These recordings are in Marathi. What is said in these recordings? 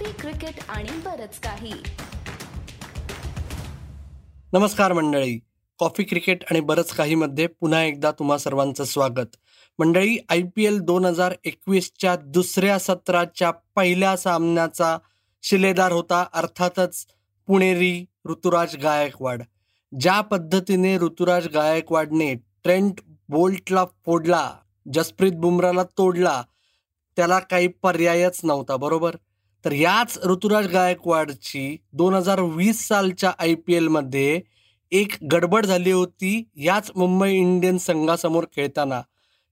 कॉफी क्रिकेट आणि बरच काही. नमस्कार मंडळी. कॉफी क्रिकेट आणि बरंच काही मध्ये पुन्हा एकदा तुम्हा सर्वांचं स्वागत. मंडळी आय पी एल दोन हजार एकवीसच्या दुसऱ्या सत्राच्या पहिल्या सामन्याचा शिलेदार होता अर्थातच पुणेरी ऋतुराज गायकवाड. ज्या पद्धतीने ऋतुराज गायकवाडने ट्रेंट बोल्टला फोडला जसप्रीत बुमराला तोडला त्याला काही पर्यायच नव्हता बरोबर? तर याच ऋतुराज गायकवाडची दोन हजार वीस सालच्या आय पी एलमध्ये एक गडबड झाली होती. याच मुंबई इंडियन्स संघासमोर खेळताना.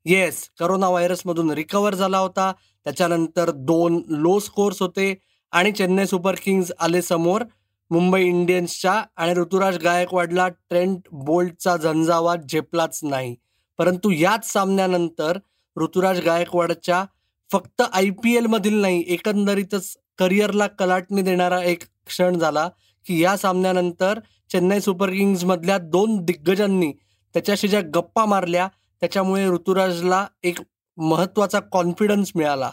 येस करोना व्हायरसमधून रिकवर झाला होता. त्याच्यानंतर दोन लो स्कोर्स होते आणि चेन्नई सुपर किंग्ज आले समोर. मुंबई इंडियन्सच्या आणि ऋतुराज गायकवाडला ट्रेंट बोल्टचा झंझावात झेपलाच नाही. परंतु याच सामन्यानंतर ऋतुराज गायकवाडच्या फक्त आय पी एलमधील नाही एकंदरीतच करिअरला कलाटणी देणारा एक क्षण झाला की या सामन्यानंतर चेन्नई सुपर किंग्ज मधल्या दोन दिग्गजांनी त्याच्याशी ज्या गप्पा मारल्या त्याच्यामुळे ऋतुराजला एक महत्त्वाचा कॉन्फिडन्स मिळाला.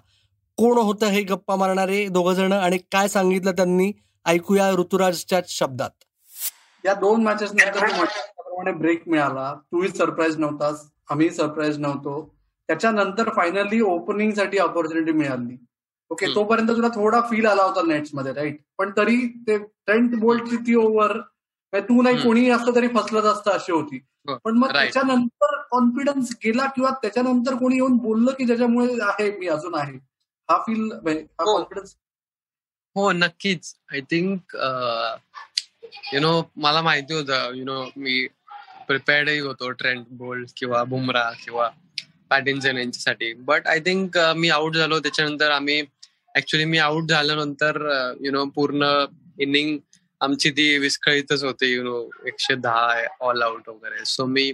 कोण होतं हे गप्पा मारणारे दोघंजण आणि काय सांगितलं त्यांनी ऐकूया ऋतुराजच्या शब्दात. या दोन मॅचेस नंतर ब्रेक मिळाला. तूही सरप्राईज नव्हतास आम्ही सरप्राईज नव्हतो. त्याच्यानंतर फायनली ओपनिंगसाठी ऑपॉर्च्युनिटी मिळाली. ओके तोपर्यंत तुला थोडा फील आला होता नेट्समध्ये राईट पण तरी ते ट्रेंट बोल्टची ती ओव्हर तू नाही कोणी असतं तरी फसलंच असतं अशी होती. हो, पण मग त्याच्यानंतर कॉन्फिडन्स गेला किंवा त्याच्यानंतर कोणी येऊन बोललं की ज्याच्यामुळे आहे मी अजून आहे? हा फील हा कॉन्फिडन्स हो नक्कीच. आय थिंक यु नो मला माहिती होतं यु नो मी प्रिपेअर्डही होतो ट्रेंड बोल्ड किंवा बुमरा किंवा पॅटिन्सन यांच्यासाठी. बट आय थिंक मी आउट झालो. त्याच्यानंतर आम्ही ऍक्च्युली मी आउट झाल्यानंतर uh, यु नो पूर्ण इनिंग आमची ती विस्कळीतच होते यु नो एकशे दहा ऑल आउट वगैरे. सो मी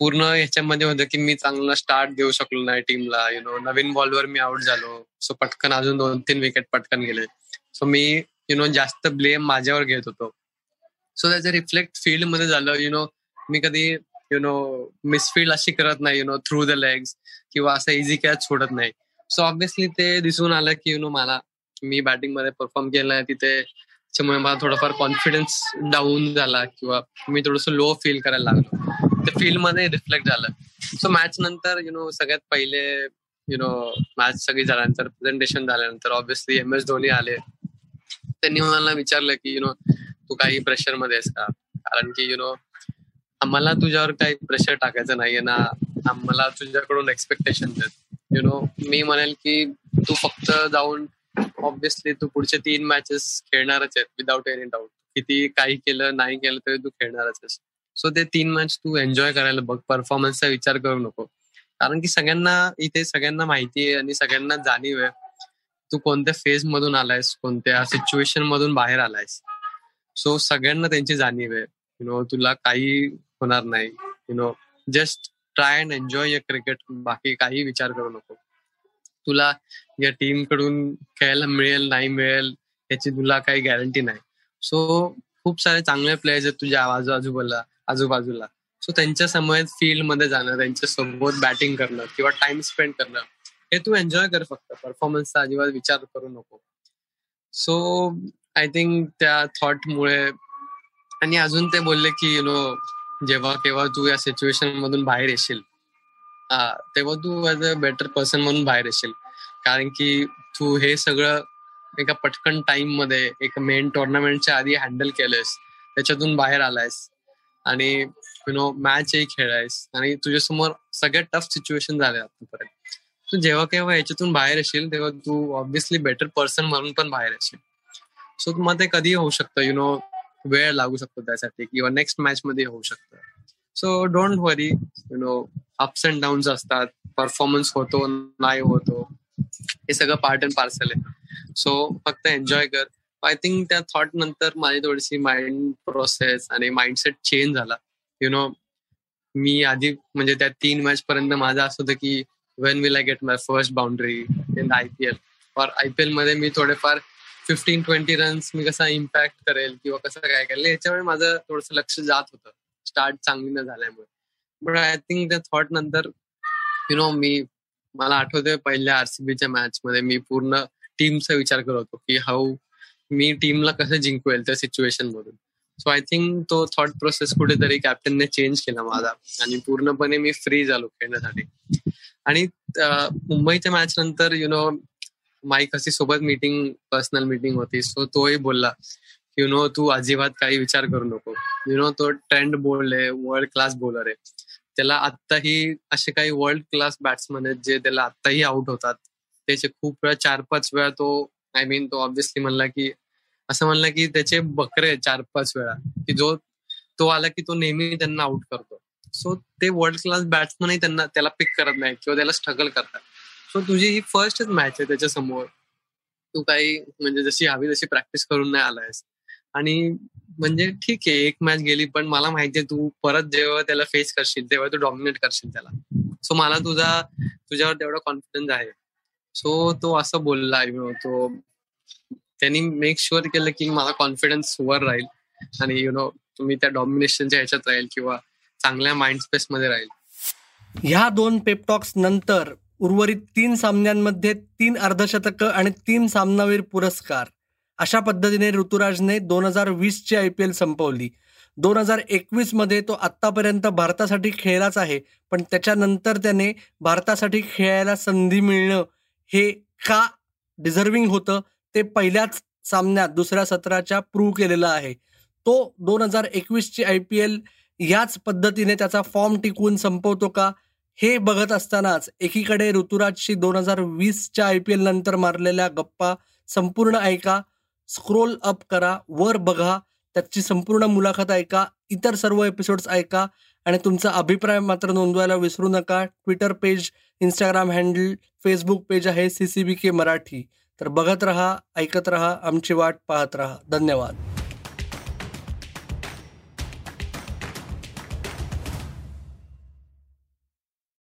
पूर्ण ह्याच्यामध्ये होतं की मी चांगला स्टार्ट देऊ शकलो नाही टीमला यु नो नवीन बॉलवर मी आउट झालो. सो पटकन अजून दोन तीन विकेट पटकन गेले. सो मी यु नो जास्त ब्लेम माझ्यावर घेत होतो. सो त्याचं रिफ्लेक्ट फील्डमध्ये झालं यु नो मी कधी यु नो मिसफील्ड अशी करत नाही you know through the legs किंवा असं इझी कॅच सोडत नाही. सो ऑब्विसली ते दिसून आलं की यु नो मला मी बॅटिंगमध्ये परफॉर्म केलाय तिथे त्याच्यामुळे मला थोडाफार कॉन्फिडन्स डाऊन झाला किंवा मी थोडस लो फील करायला लागलो. ते फील्डमध्ये रिफ्लेक्ट झालं. सो मॅच नंतर यु नो सगळ्यात पहिले यु नो मॅच सगळी झाल्यानंतर प्रेझेंटेशन झाल्यानंतर ऑब्विसली एम एस धोनी आले. त्यांनी मला विचारलं की यु नो तू काही प्रेशरमध्ये आहेस का? कारण की यु नो आम्हाला तुझ्यावर काही प्रेशर टाकायचं नाहीये ना. आम्हाला तुझ्याकडून एक्सपेक्टेशन देत. यु नो मी म्हणेल की तू फक्त जाऊन ऑब्विसली तू पुढचे तीन मॅचेस खेळणारच आहेत विदाऊट एनी डाऊट किती काही केलं नाही केलं तरी तू खेळणारच आहेस. सो ते तीन मॅच तू एन्जॉय करायला बघ. परफॉर्मन्सचा विचार करू नको. कारण की सगळ्यांना इथे सगळ्यांना माहिती आहे आणि सगळ्यांना जाणीव आहे. तू कोणत्या फेज मधून आलायस कोणत्या सिच्युएशन मधून बाहेर आलायस. सो सगळ्यांना त्यांची जाणीव आहे. यु नो तुला काही होणार नाही. You know just try and enjoy your cricket बाकी काही विचार करू नको. तुला या टीमकडून खेळायला मिळेल नाही मिळेल याची तुला काही गॅरंटी नाही. सो खूप सारे चांगले प्लेयर्स आहेत तुझ्या आजूबाजूला आजूबाजूला. सो त्यांच्यासमोर फील्डमध्ये जाणं त्यांच्यासोबत बॅटिंग करणं किंवा टाइम स्पेंड करणं हे तू एन्जॉय कर फक्त. परफॉर्मन्सचा अजिबात विचार करू नको. सो आय थिंक त्या थॉटमुळे आणि अजून ते बोलले की यु नो जेव्हा केव्हा तू या सिच्युएशन मधून बाहेर येशील तेव्हा तू ऍज अ बेटर पर्सन म्हणून बाहेर येशील. कारण की तू हे सगळं एका पटकन टाइममध्ये एक मेन टुर्नामेंटच्या आधी हँडल केलंयस. त्याच्यातून बाहेर आलायस. आणि यु नो मॅचही खेळायस. आणि तुझ्यासमोर सगळ्यात टफ सिच्युएशन झाले आतापर्यंत. तू जेव्हा केव्हा याच्यातून बाहेर येशील तेव्हा तू ऑब्विसली बेटर पर्सन म्हणून पण बाहेर येशील. सो मग ते कधी होऊ शकतं यु नो वेळ लागू शकतो त्यासाठी किंवा नेक्स्ट मॅच मध्ये होऊ शकतं. So don't worry you know ups and downs असतात. परफॉर्मन्स होतो नाही होतो. हे सगळं पार्ट अँड पार्सल आहे. सो फक्त एन्जॉय कर. आय थिंक त्या थॉट नंतर माझी थोडीशी माइंड प्रोसेस आणि माइंडसेट चेंज झाला. यु नो मी आधी म्हणजे त्या तीन मॅच पर्यंत माझं असं होतं की when will I get my first boundary in I P L और आय पी एलमध्ये मी थोडेफार फिफ्टीन ट्वेंटी रन्स मी कसा इम्पॅक्ट करेल किंवा कसं काय करेल याच्यामुळे माझं थोडस लक्ष जात होतं. स्टार्ट चांगली न झाल्यामुळे. बट आय थिंक त्या थॉट नंतर यु नो मी मला आठवतंय पहिल्या आरसीबीच्या मॅच मध्ये मी पूर्ण टीमचा विचार करत होतो की हाऊ मी टीमला कसं जिंकवेल त्या सिच्युएशन मधून. सो आय थिंक तो थॉट प्रोसेस कुठेतरी कॅप्टनने चेंज केला माझा. आणि पूर्णपणे मी फ्री झालो खेळण्यासाठी. आणि मुंबईच्या मॅच नंतर यु नो माईक अशी सोबत मीटिंग पर्सनल मीटिंग होती. सो तोही बोलला यु नो तू अजिबात काही विचार करू नको. यु नो तो ट्रेंड बोलले वर्ल्ड क्लास बॉलर आहे. त्याला आत्ताही असे काही वर्ल्ड क्लास बॅट्समन आहेत जे त्याला आत्ताही आउट होतात. त्याचे खूप वेळा चार पाच वेळा तो आय मीन तो ऑब्विसली म्हणला की असं म्हणलं की त्याचे बकरे चार पाच वेळा. की जो तो आला की तो नेहमी त्यांना आउट करतो. सो ते वर्ल्ड क्लास बॅट्समनही त्यांना त्याला पिक करत नाही किंवा त्याला स्ट्रगल करतात. सो तुझी ही फर्स्टच मॅच आहे त्याच्यासमोर. तू काही म्हणजे जशी हवी तशी प्रॅक्टिस करून नाही आलायस. आणि म्हणजे ठीक आहे एक मॅच गेली पण मला माहितीये तू परत जेव्हा त्याला फेस करशील तेव्हा तू डॉमिनेट करशील त्याला. सो मला तुझा तुझ्यावर तेवढा कॉन्फिडन्स आहे. सो तो असं बोलला यु नो तो त्यांनी मेक शुअर केलं की मला कॉन्फिडन्स वर राहील. आणि यु नो तुम्ही त्या डॉमिनेशनच्या ह्याच्यात राहील किंवा चांगल्या माइंड स्पेस मध्ये राहील. ह्या दोन पेपटॉक्स नंतर उर्वरित तीन सामन्यांमध्ये तीन अर्धशतकं आणि तीन सामनावीर पुरस्कार. अशा पद्धतीने ऋतुराजने दोन हजार वीसची आय पी एल संपवली. दोन हजार एकवीसमध्ये तो आत्तापर्यंत भारतासाठी खेळलाच आहे पण त्याच्यानंतर त्याने भारतासाठी खेळायला संधी मिळणं हे का डिझर्विंग होतं ते पहिल्याच सामन्यात दुसऱ्या सत्राच्या प्रूव्ह केलेलं आहे. तो दोन हजार एकवीसची आय पी एल याच पद्धतीने त्याचा फॉर्म टिकवून संपवतो का? हे बघत असतानाच एकीकडे ऋतुराजशी दोन हजार वीसच्या आय पी एल नंतर मारलेल्या गप्पा संपूर्ण ऐका स्क्रोल अप करा वर बघा त्याची संपूर्ण मुलाखत ऐका इतर सर्व एपिसोड्स ऐका आणि तुमचा अभिप्राय मात्र नोंदवायला विसरू नका. Twitter page Instagram handle Facebook page आहे C C B K Marathi. तर बघत रहा ऐकत रहा आमची वाट पाहत रहा. धन्यवाद.